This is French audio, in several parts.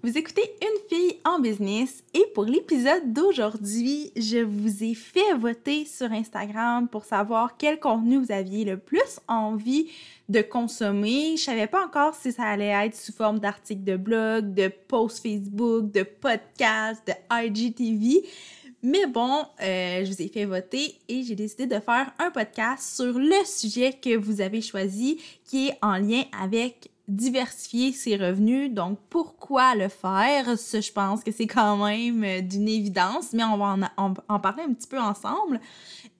Vous écoutez Une fille en business et pour l'épisode d'aujourd'hui, je vous ai fait voter sur Instagram pour savoir quel contenu vous aviez le plus envie de consommer. Je savais pas encore si ça allait être sous forme d'articles de blog, de posts Facebook, de podcast, de IGTV. Mais bon, euh, je vous ai fait voter et j'ai décidé de faire un podcast sur le sujet que vous avez choisi qui est en lien avec diversifier ses revenus. Donc, pourquoi le faire? Je pense que c'est quand même euh, d'une évidence, mais on va en, en, parler un petit peu ensemble.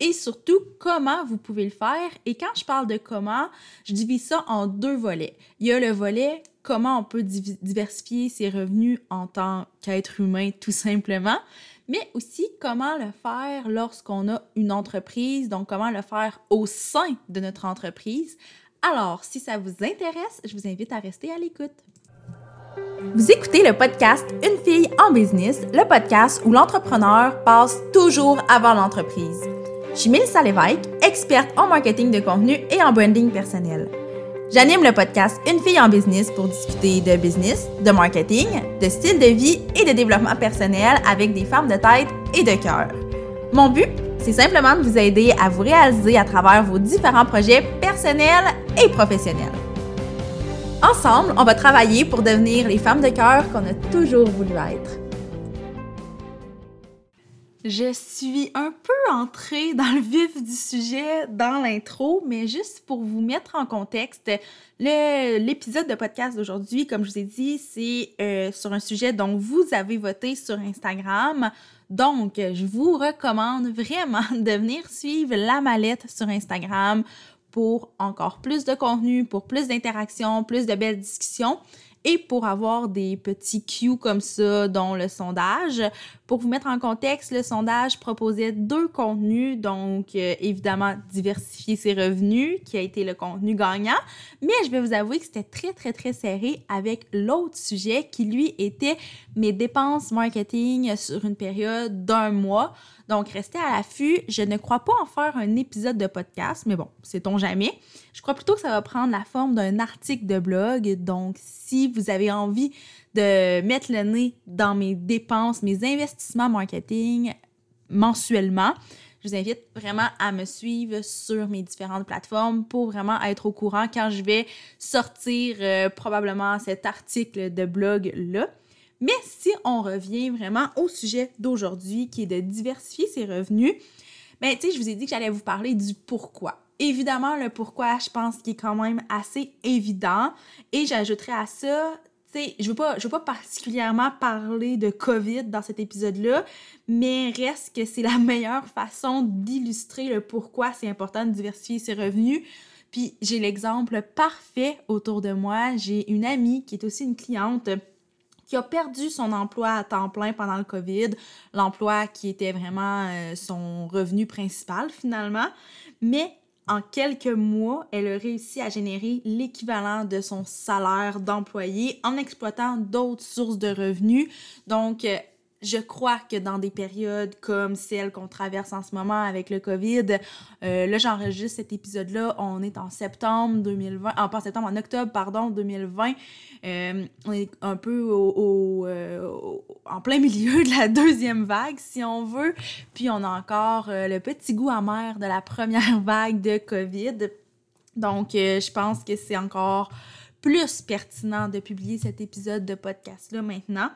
Et surtout, comment vous pouvez le faire? Et quand je parle de comment, je divise ça en deux volets. Il y a le volet comment on peut diversifier ses revenus en tant qu'être humain, tout simplement mais aussi comment le faire lorsqu'on a une entreprise, donc comment le faire au sein de notre entreprise alors, si ça vous intéresse, je vous invite à rester à l'écoute. Vous écoutez le podcast Une fille en business, le podcast où l'entrepreneur passe toujours avant l'entreprise. Je suis Mélissa Lévesque, experte en marketing de contenu et en branding personnel. J'anime le podcast Une fille en business pour discuter de business, de marketing, de style de vie et de développement personnel avec des femmes de tête et de cœur. Mon but, c'est simplement de vous aider à vous réaliser à travers vos différents projets personnels et professionnels. Ensemble, on va travailler pour devenir les femmes de cœur qu'on a toujours voulu être. Je suis un peu entrée dans le vif du sujet dans l'intro, mais juste pour vous mettre en contexte, l'épisode de podcast d'aujourd'hui, comme je vous ai dit, c'est euh, sur un sujet dont vous avez voté sur Instagram. Donc, je vous recommande vraiment de venir suivre la mallette sur Instagram pour encore plus de contenu, pour plus d'interactions, plus de belles discussions et pour avoir des petits cues comme ça, dont le sondage. Pour vous mettre en contexte, le sondage proposait deux contenus, donc euh, évidemment diversifier ses revenus, qui a été le contenu gagnant, mais je vais vous avouer que c'était très, très, très serré avec l'autre sujet qui, lui, était mes dépenses marketing sur une période d'un mois. Donc, restez à l'affût. Je ne crois pas en faire un épisode de podcast, mais bon, sait-on jamais. Je crois plutôt que ça va prendre la forme d'un article de blog. Donc, si vous avez envie de mettre le nez dans mes dépenses, mes investissements marketing mensuellement, je vous invite vraiment à me suivre sur mes différentes plateformes pour vraiment être au courant quand je vais sortir euh, probablement cet article de blog-là. Mais si on revient vraiment au sujet d'aujourd'hui, qui est de diversifier ses revenus, ben, tu je vous ai dit que j'allais vous parler du pourquoi. Évidemment, le pourquoi, je pense qu'il est quand même assez évident. Et j'ajouterais à ça, tu sais, je veux pas, je veux pas particulièrement parler de COVID dans cet épisode-là, mais reste que c'est la meilleure façon d'illustrer le pourquoi c'est important de diversifier ses revenus. Puis j'ai l'exemple parfait autour de moi. J'ai une amie qui est aussi une cliente qui a perdu son emploi à temps plein pendant le COVID, l'emploi qui était vraiment euh, son revenu principal finalement. Mais en quelques mois, elle a réussi à générer l'équivalent de son salaire d'employé en exploitant d'autres sources de revenus. Donc, euh, je crois que dans des périodes comme celle qu'on traverse en ce moment avec le COVID, euh, là j'enregistre cet épisode-là, on est en septembre 2020, en pas septembre, en octobre, pardon, 2020, euh, on est un peu euh, en plein milieu de la deuxième vague, si on veut, puis on a encore le petit goût amer de la première vague de COVID. Donc, je pense que c'est encore plus pertinent de publier cet épisode de podcast-là maintenant.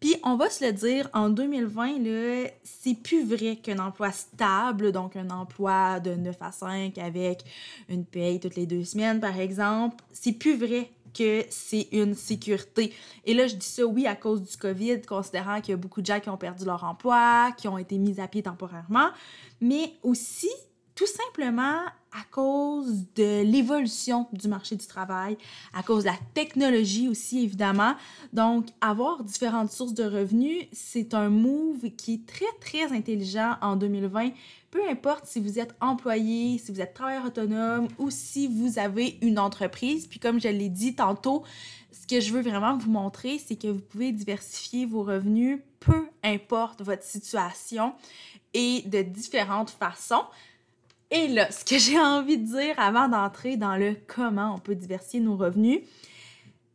Puis on va se le dire, en 2020, là, c'est plus vrai qu'un emploi stable, donc un emploi de 9 à 5 avec une paye toutes les deux semaines, par exemple, c'est plus vrai que c'est une sécurité. Et là, je dis ça, oui, à cause du COVID, considérant qu'il y a beaucoup de gens qui ont perdu leur emploi, qui ont été mis à pied temporairement, mais aussi tout simplement à cause de l'évolution du marché du travail, à cause de la technologie aussi, évidemment. Donc, avoir différentes sources de revenus, c'est un move qui est très, très intelligent en 2020. Peu importe si vous êtes employé, si vous êtes travailleur autonome ou si vous avez une entreprise. Puis comme je l'ai dit tantôt, ce que je veux vraiment vous montrer, c'est que vous pouvez diversifier vos revenus, peu importe votre situation et de différentes façons. Et là, ce que j'ai envie de dire avant d'entrer dans le comment on peut diversifier nos revenus,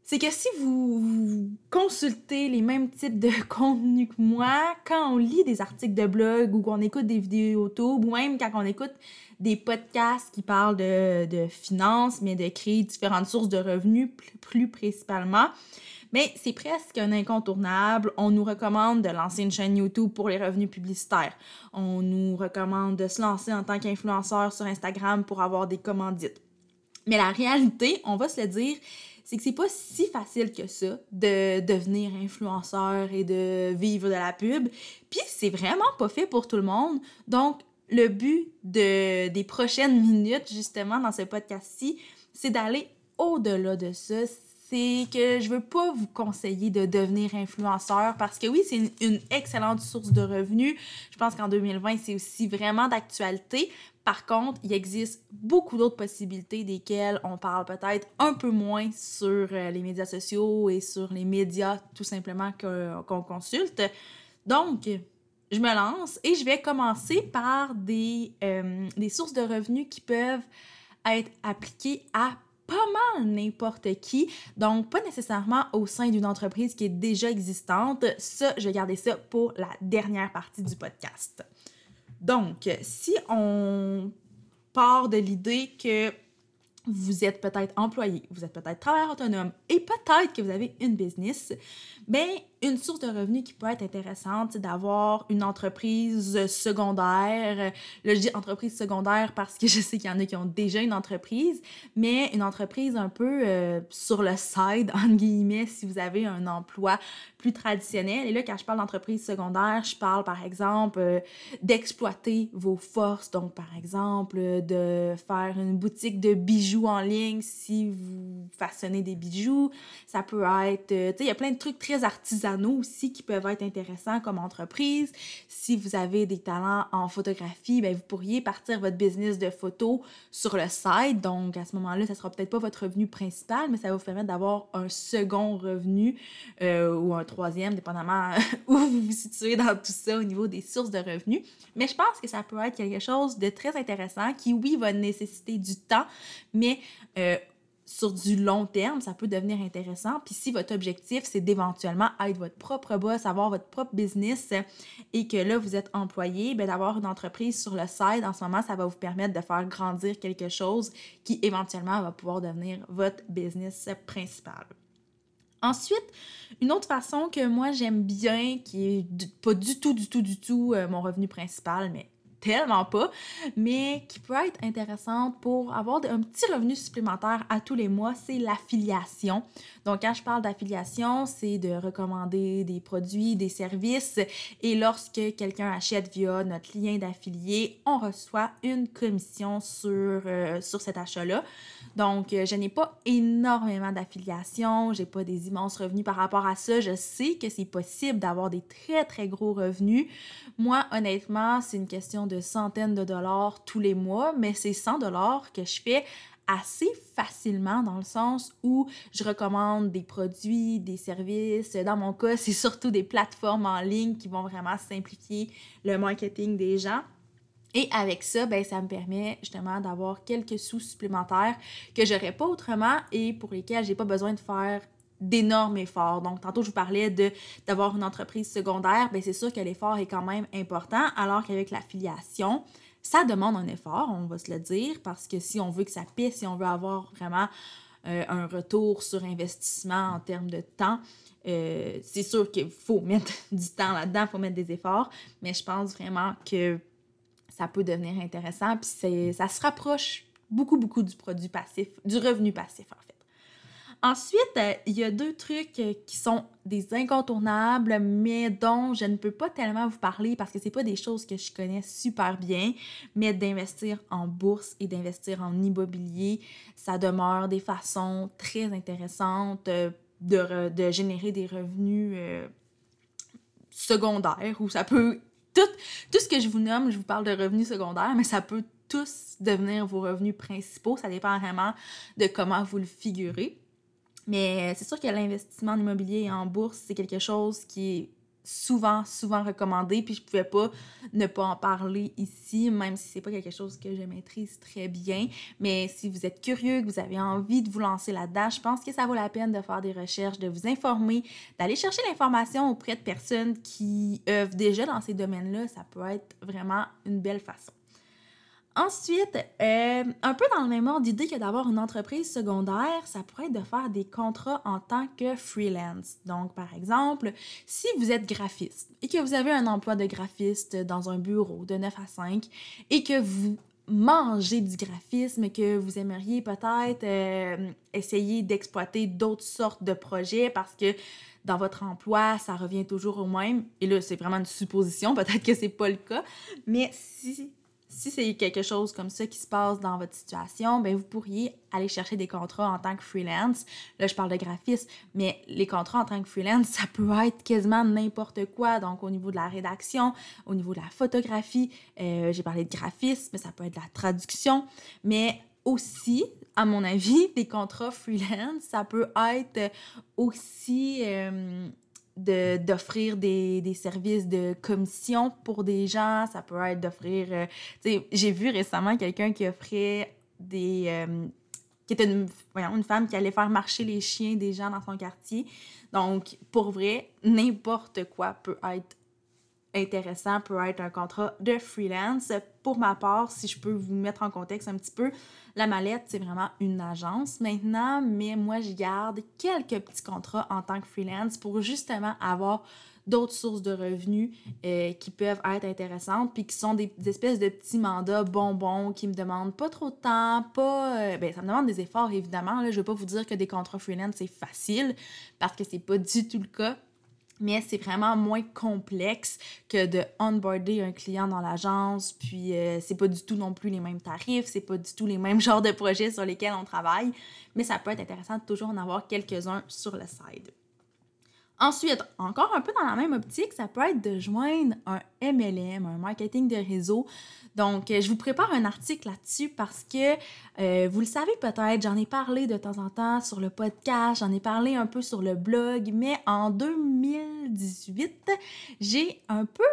c'est que si vous, consultez les mêmes types de contenus que moi, quand on lit des articles de blog ou qu'on écoute des vidéos YouTube ou même quand on écoute des podcasts qui parlent de, finances, mais de créer différentes sources de revenus plus, principalement, mais c'est presque un incontournable. On nous recommande de lancer une chaîne YouTube pour les revenus publicitaires. On nous recommande de se lancer en tant qu'influenceur sur Instagram pour avoir des commandites. Mais la réalité, on va se le dire, c'est que c'est pas si facile que ça de devenir influenceur et de vivre de la pub. Puis c'est vraiment pas fait pour tout le monde. Donc, le but de, des prochaines minutes, justement, dans ce podcast-ci, c'est d'aller au-delà de ça c'est que je veux pas vous conseiller de devenir influenceur parce que oui, c'est une, excellente source de revenus. Je pense qu'en 2020, c'est aussi vraiment d'actualité. Par contre, il existe beaucoup d'autres possibilités desquelles on parle peut-être un peu moins sur euh, les médias sociaux et sur les médias tout simplement qu'on consulte. Donc, je me lance et je vais commencer par des, euh, des sources de revenus qui peuvent être appliquées à pas mal n'importe qui, donc pas nécessairement au sein d'une entreprise qui est déjà existante. Ça, je vais garder ça pour la dernière partie du podcast. Donc, si on part de l'idée que vous êtes peut-être employé, vous êtes peut-être travailleur autonome et peut-être que vous avez une business, bien, une source de revenus qui peut être intéressante, c'est d'avoir une entreprise secondaire. Là, je dis entreprise secondaire parce que je sais qu'il y en a qui ont déjà une entreprise, mais une entreprise un peu euh, sur le side, entre guillemets, si vous avez un emploi plus traditionnel. Et là, quand je parle d'entreprise secondaire, je parle par exemple euh, d'exploiter vos forces. Donc, par exemple, de faire une boutique de bijoux en ligne si vous façonnez des bijoux. Ça peut être, euh, tu sais, il y a plein de trucs très artisanaux aussi qui peuvent être intéressants comme entreprise. Si vous avez des talents en photographie, bien, vous pourriez partir votre business de photo sur le site. Donc, à ce moment-là, ça sera peut-être pas votre revenu principal, mais ça va vous permettre d'avoir un second revenu euh, ou un troisième, dépendamment où vous vous situez dans tout ça au niveau des sources de revenus. Mais je pense que ça peut être quelque chose de très intéressant qui, oui, va nécessiter du temps, mais euh, sur du long terme, ça peut devenir intéressant. Puis si votre objectif, c'est d'éventuellement être votre propre boss, avoir votre propre business et que là, vous êtes employé, bien, d'avoir une entreprise sur le side, en ce moment, ça va vous permettre de faire grandir quelque chose qui éventuellement va pouvoir devenir votre business principal. Ensuite, une autre façon que moi j'aime bien, qui est pas du tout, du tout, du tout euh, mon revenu principal, mais tellement pas, mais qui peut être intéressante pour avoir un petit revenu supplémentaire à tous les mois, c'est l'affiliation. Donc, quand je parle d'affiliation, c'est de recommander des produits, des services, et lorsque quelqu'un achète via notre lien d'affilié, on reçoit une commission sur, euh, sur cet achat-là. Donc, euh, je n'ai pas énormément d'affiliation, j'ai pas des immenses revenus par rapport à ça. Je sais que c'est possible d'avoir des très, très gros revenus. Moi, honnêtement, c'est une question de centaines de dollars tous les mois, mais c'est 100 dollars que je fais assez facilement dans le sens où je recommande des produits, des services. Dans mon cas, c'est surtout des plateformes en ligne qui vont vraiment simplifier le marketing des gens. Et avec ça, ben, ça me permet justement d'avoir quelques sous supplémentaires que j'aurais pas autrement et pour lesquels j'ai pas besoin de faire d'énormes efforts. Donc, tantôt, je vous parlais d'avoir une entreprise secondaire. Bien, c'est sûr que l'effort est quand même important, alors qu'avec l'affiliation, ça demande un effort, on va se le dire, parce que si on veut que ça pisse, si on veut avoir vraiment euh, un retour sur investissement en termes de temps, euh, c'est sûr qu'il faut mettre du temps là-dedans, il faut mettre des efforts, mais je pense vraiment que ça peut devenir intéressant. Puis ça se rapproche beaucoup, beaucoup du produit passif, du revenu passif en fait. Ensuite, euh, il y a deux trucs euh, qui sont des incontournables, mais dont je ne peux pas tellement vous parler parce que c'est pas des choses que je connais super bien, mais d'investir en bourse et d'investir en immobilier, ça demeure des façons très intéressantes euh, de, de générer des revenus secondaires ou ça peut tout, tout ce que je vous nomme, je vous parle de revenus secondaires, mais ça peut tous devenir vos revenus principaux. Ça dépend vraiment de comment vous le figurez. Mais c'est sûr que l'investissement en immobilier et en bourse, c'est quelque chose qui est souvent, souvent recommandé, puis je pouvais pas ne pas en parler ici, même si c'est pas quelque chose que je maîtrise très bien. Mais si vous êtes curieux, que vous avez envie de vous lancer là-dedans, je pense que ça vaut la peine de faire des recherches, de vous informer, d'aller chercher l'information auprès de personnes qui œuvrent déjà dans ces domaines-là. Ça peut être vraiment une belle façon. Ensuite, euh, un peu dans le même ordre d'idée que d'avoir une entreprise secondaire, ça pourrait être de faire des contrats en tant que freelance. Donc, par exemple, si vous êtes graphiste et que vous avez un emploi de graphiste dans un bureau de 9 à 5 et que vous mangez du graphisme, que vous aimeriez peut-être euh, essayer d'exploiter d'autres sortes de projets parce que dans votre emploi, ça revient toujours au même. Et là, c'est vraiment une supposition, peut-être que c'est pas le cas. Mais si si c'est quelque chose comme ça qui se passe dans votre situation, ben vous pourriez aller chercher des contrats en tant que freelance. Là, je parle de graphisme, mais les contrats en tant que freelance, ça peut être quasiment n'importe quoi. Donc, au niveau de la rédaction, au niveau de la photographie, euh, j'ai parlé de graphisme, ça peut être de la traduction, mais aussi, à mon avis, des contrats freelance, ça peut être aussi euh, d'offrir des, des, services de commission pour des gens. Ça peut être d'offrir... Euh, sais, j'ai vu récemment quelqu'un qui offrait des... Euh, qui était une, une femme qui allait faire marcher les chiens des gens dans son quartier. Donc, pour vrai, n'importe quoi peut être intéressant peut être un contrat de freelance. Pour ma part, si je peux vous mettre en contexte un petit peu, la mallette, c'est vraiment une agence maintenant, mais moi, je garde quelques petits contrats en tant que freelance pour justement avoir d'autres sources de revenus euh, qui peuvent être intéressantes, puis qui sont des, espèces de petits mandats bonbons qui me demandent pas trop de temps, pas... Euh, ben, ça me demande des efforts, évidemment. Là, je vais pas vous dire que des contrats freelance, c'est facile, parce que c'est pas du tout le cas mais c'est vraiment moins complexe que de onboarder un client dans l'agence, puis euh, c'est pas du tout non plus les mêmes tarifs, c'est pas du tout les mêmes genres de projets sur lesquels on travaille, mais ça peut être intéressant de toujours en avoir quelques-uns sur le side. Ensuite, encore un peu dans la même optique, ça peut être de joindre un MLM, un marketing de réseau. Donc, euh, je vous prépare un article là-dessus parce que euh, vous le savez peut-être, j'en ai parlé de temps en temps sur le podcast, j'en ai parlé un peu sur le blog, mais en 2018, j'ai un peu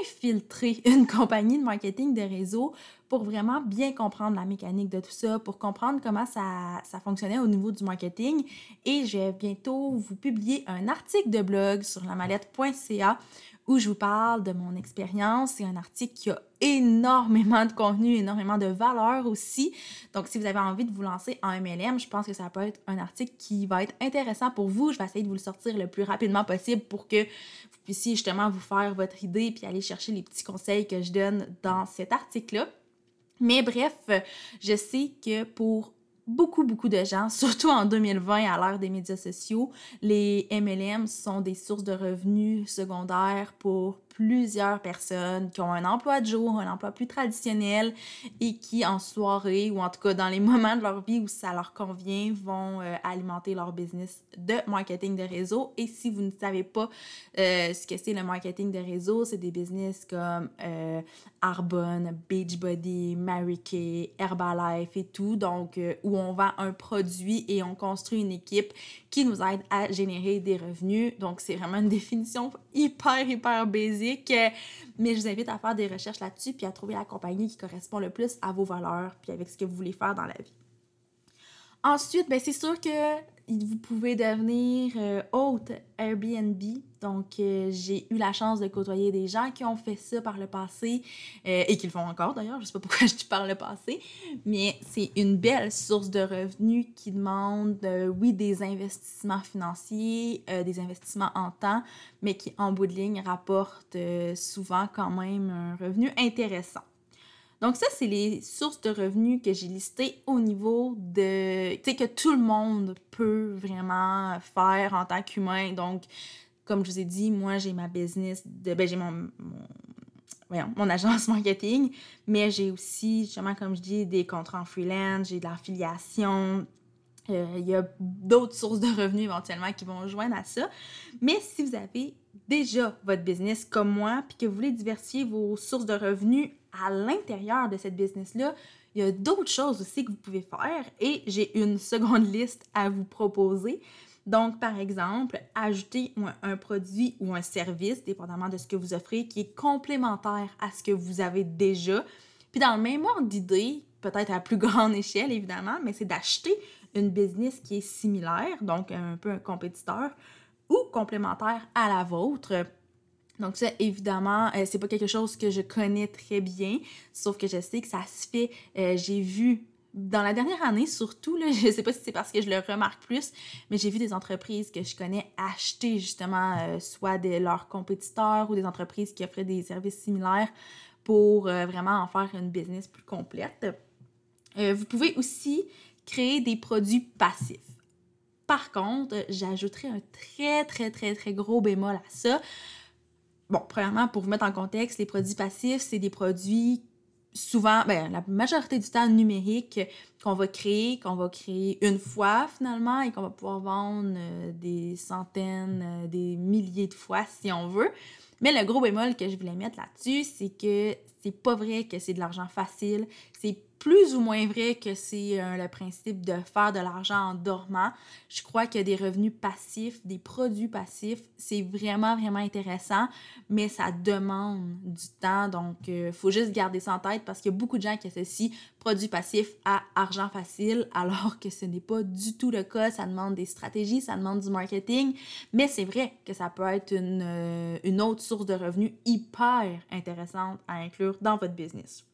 infiltré une compagnie de marketing de réseau pour vraiment bien comprendre la mécanique de tout ça, pour comprendre comment ça, ça fonctionnait au niveau du marketing. Et je vais bientôt vous publier un article de blog sur la mallette.ca où je vous parle de mon expérience. C'est un article qui a énormément de contenu, énormément de valeur aussi. Donc, si vous avez envie de vous lancer en MLM, je pense que ça peut être un article qui va être intéressant pour vous. Je vais essayer de vous le sortir le plus rapidement possible pour que vous puissiez justement vous faire votre idée puis aller chercher les petits conseils que je donne dans cet article-là. Mais bref, je sais que pour beaucoup, beaucoup de gens, surtout en 2020 à l'ère des médias sociaux, les MLM sont des sources de revenus secondaires pour plusieurs personnes qui ont un emploi de jour, un emploi plus traditionnel et qui en soirée ou en tout cas dans les moments de leur vie où ça leur convient vont euh, alimenter leur business de marketing de réseau. Et si vous ne savez pas euh, ce que c'est le marketing de réseau, c'est des business comme euh, Arbonne, Beachbody, Mary Kay, Herbalife et tout, donc où on vend un produit et on construit une équipe qui nous aide à générer des revenus. Donc c'est vraiment une définition hyper, hyper basique mais je vous invite à faire des recherches là-dessus puis à trouver la compagnie qui correspond le plus à vos valeurs puis avec ce que vous voulez faire dans la vie. Ensuite, ben c'est sûr que vous pouvez devenir euh, hôte Airbnb. Donc, euh, j'ai eu la chance de côtoyer des gens qui ont fait ça par le passé euh, et qui le font encore d'ailleurs. Je sais pas pourquoi je dis par le passé, mais c'est une belle source de revenus qui demande, oui, des investissements financiers, des investissements en temps, mais qui, en bout de ligne, rapportent souvent quand même un revenu intéressant. Donc ça, c'est les sources de revenus que j'ai listées au niveau de, tu sais, que tout le monde peut vraiment faire en tant qu'humain. Donc, comme je vous ai dit, moi, j'ai ma business, de, ben, j'ai mon, voyons, mon agence marketing, mais j'ai aussi, justement, comme je dis, des contrats en freelance, j'ai de l'affiliation, euh, il y a d'autres sources de revenus éventuellement qui vont joindre à ça. Mais si vous avez déjà votre business comme moi, puis que vous voulez diversifier vos sources de revenus à l'intérieur de cette business-là, il y a d'autres choses aussi que vous pouvez faire et j'ai une seconde liste à vous proposer. Donc, par exemple, ajouter un, produit ou un service, dépendamment de ce que vous offrez, qui est complémentaire à ce que vous avez déjà. Puis dans le même ordre d'idée, peut-être à plus grande échelle évidemment, mais c'est d'acheter une business qui est similaire, donc un peu un compétiteur, ou complémentaire à la vôtre. Donc ça, évidemment, euh, c'est pas quelque chose que je connais très bien, sauf que je sais que ça se fait. Euh, j'ai vu dans la dernière année, surtout, là, je sais pas si c'est parce que je le remarque plus, mais j'ai vu des entreprises que je connais acheter justement euh, soit de leurs compétiteurs ou des entreprises qui offraient des services similaires pour vraiment en faire une business plus complète. vous pouvez aussi créer des produits passifs. Par contre, j'ajouterai un très, très, très, très gros bémol à ça. Bon, premièrement, pour vous mettre en contexte, les produits passifs, c'est des produits souvent, ben, la majorité du temps numériques qu'on va créer, qu'on va créer une fois finalement et qu'on va pouvoir vendre euh, des centaines, euh, des milliers de fois si on veut. Mais le gros bémol que je voulais mettre là-dessus, c'est que c'est pas vrai que c'est de l'argent facile. C'est plus ou moins vrai que c'est euh, le principe de faire de l'argent en dormant. Je crois a des revenus passifs, des produits passifs. C'est vraiment, vraiment intéressant, mais ça demande du temps. Donc, il euh, faut juste garder ça en tête parce qu'il y a beaucoup de gens qui associent produits passifs à argent facile, alors que ce n'est pas du tout le cas. Ça demande des stratégies, ça demande du marketing, mais c'est vrai que ça peut être une, euh, une autre source de revenus hyper intéressante à inclure dans votre business.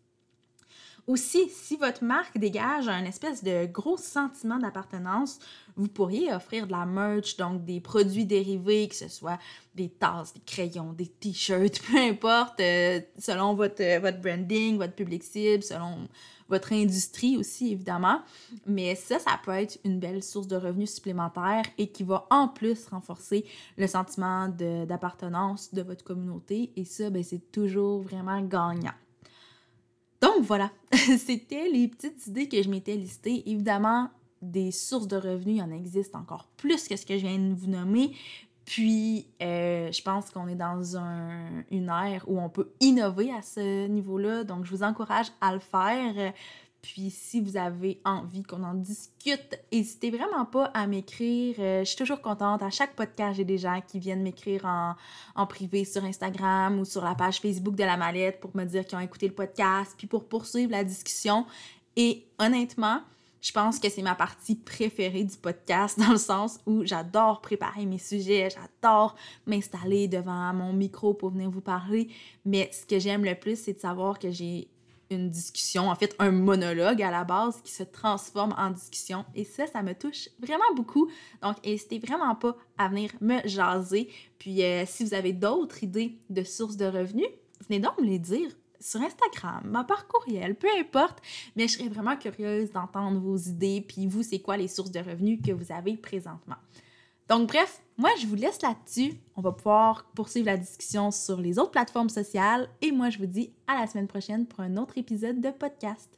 Aussi, si votre marque dégage un espèce de gros sentiment d'appartenance, vous pourriez offrir de la merch, donc des produits dérivés, que ce soit des tasses, des crayons, des t-shirts, peu importe, euh, selon votre, euh, votre branding, votre public cible, selon votre industrie aussi, évidemment. Mais ça, ça peut être une belle source de revenus supplémentaires et qui va en plus renforcer le sentiment d'appartenance de, votre communauté. Et ça, ben, c'est toujours vraiment gagnant. Donc voilà, c'était les petites idées que je m'étais listées. Évidemment, des sources de revenus, il en existe encore plus que ce que je viens de vous nommer. Puis, euh, je pense qu'on est dans un, une ère où on peut innover à ce niveau-là. Donc, je vous encourage à le faire. Puis si vous avez envie qu'on en discute, n'hésitez vraiment pas à m'écrire. Euh, je suis toujours contente. À chaque podcast, j'ai des gens qui viennent m'écrire en, privé sur Instagram ou sur la page Facebook de la mallette pour me dire qu'ils ont écouté le podcast, puis pour poursuivre la discussion. Et honnêtement, je pense que c'est ma partie préférée du podcast dans le sens où j'adore préparer mes sujets, j'adore m'installer devant mon micro pour venir vous parler. Mais ce que j'aime le plus, c'est de savoir que j'ai une discussion, en fait un monologue à la base qui se transforme en discussion. Et ça, ça me touche vraiment beaucoup. Donc, n'hésitez vraiment pas à venir me jaser. Puis, euh, si vous avez d'autres idées de sources de revenus, venez donc me les dire sur Instagram, par courriel, peu importe. Mais je serais vraiment curieuse d'entendre vos idées. Puis, vous, c'est quoi les sources de revenus que vous avez présentement? Donc, bref, moi, je vous laisse là-dessus. On va pouvoir poursuivre la discussion sur les autres plateformes sociales. Et moi, je vous dis à la semaine prochaine pour un autre épisode de podcast.